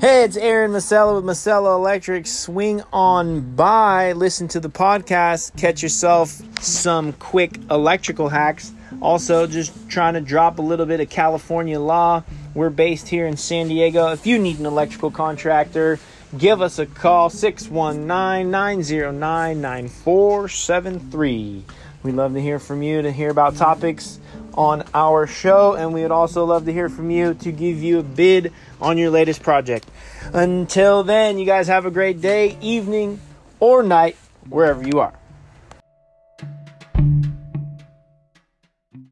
Hey, it's Aaron Masella with Masella Electric. Swing on by, listen to the podcast, catch yourself some quick electrical hacks. Also, just trying to drop a little bit of California law. We're based here in San Diego. If you need an electrical contractor, give us a call 619 909 9473. We'd love to hear from you to hear about topics on our show, and we would also love to hear from you to give you a bid on your latest project. Until then, you guys have a great day, evening, or night, wherever you are.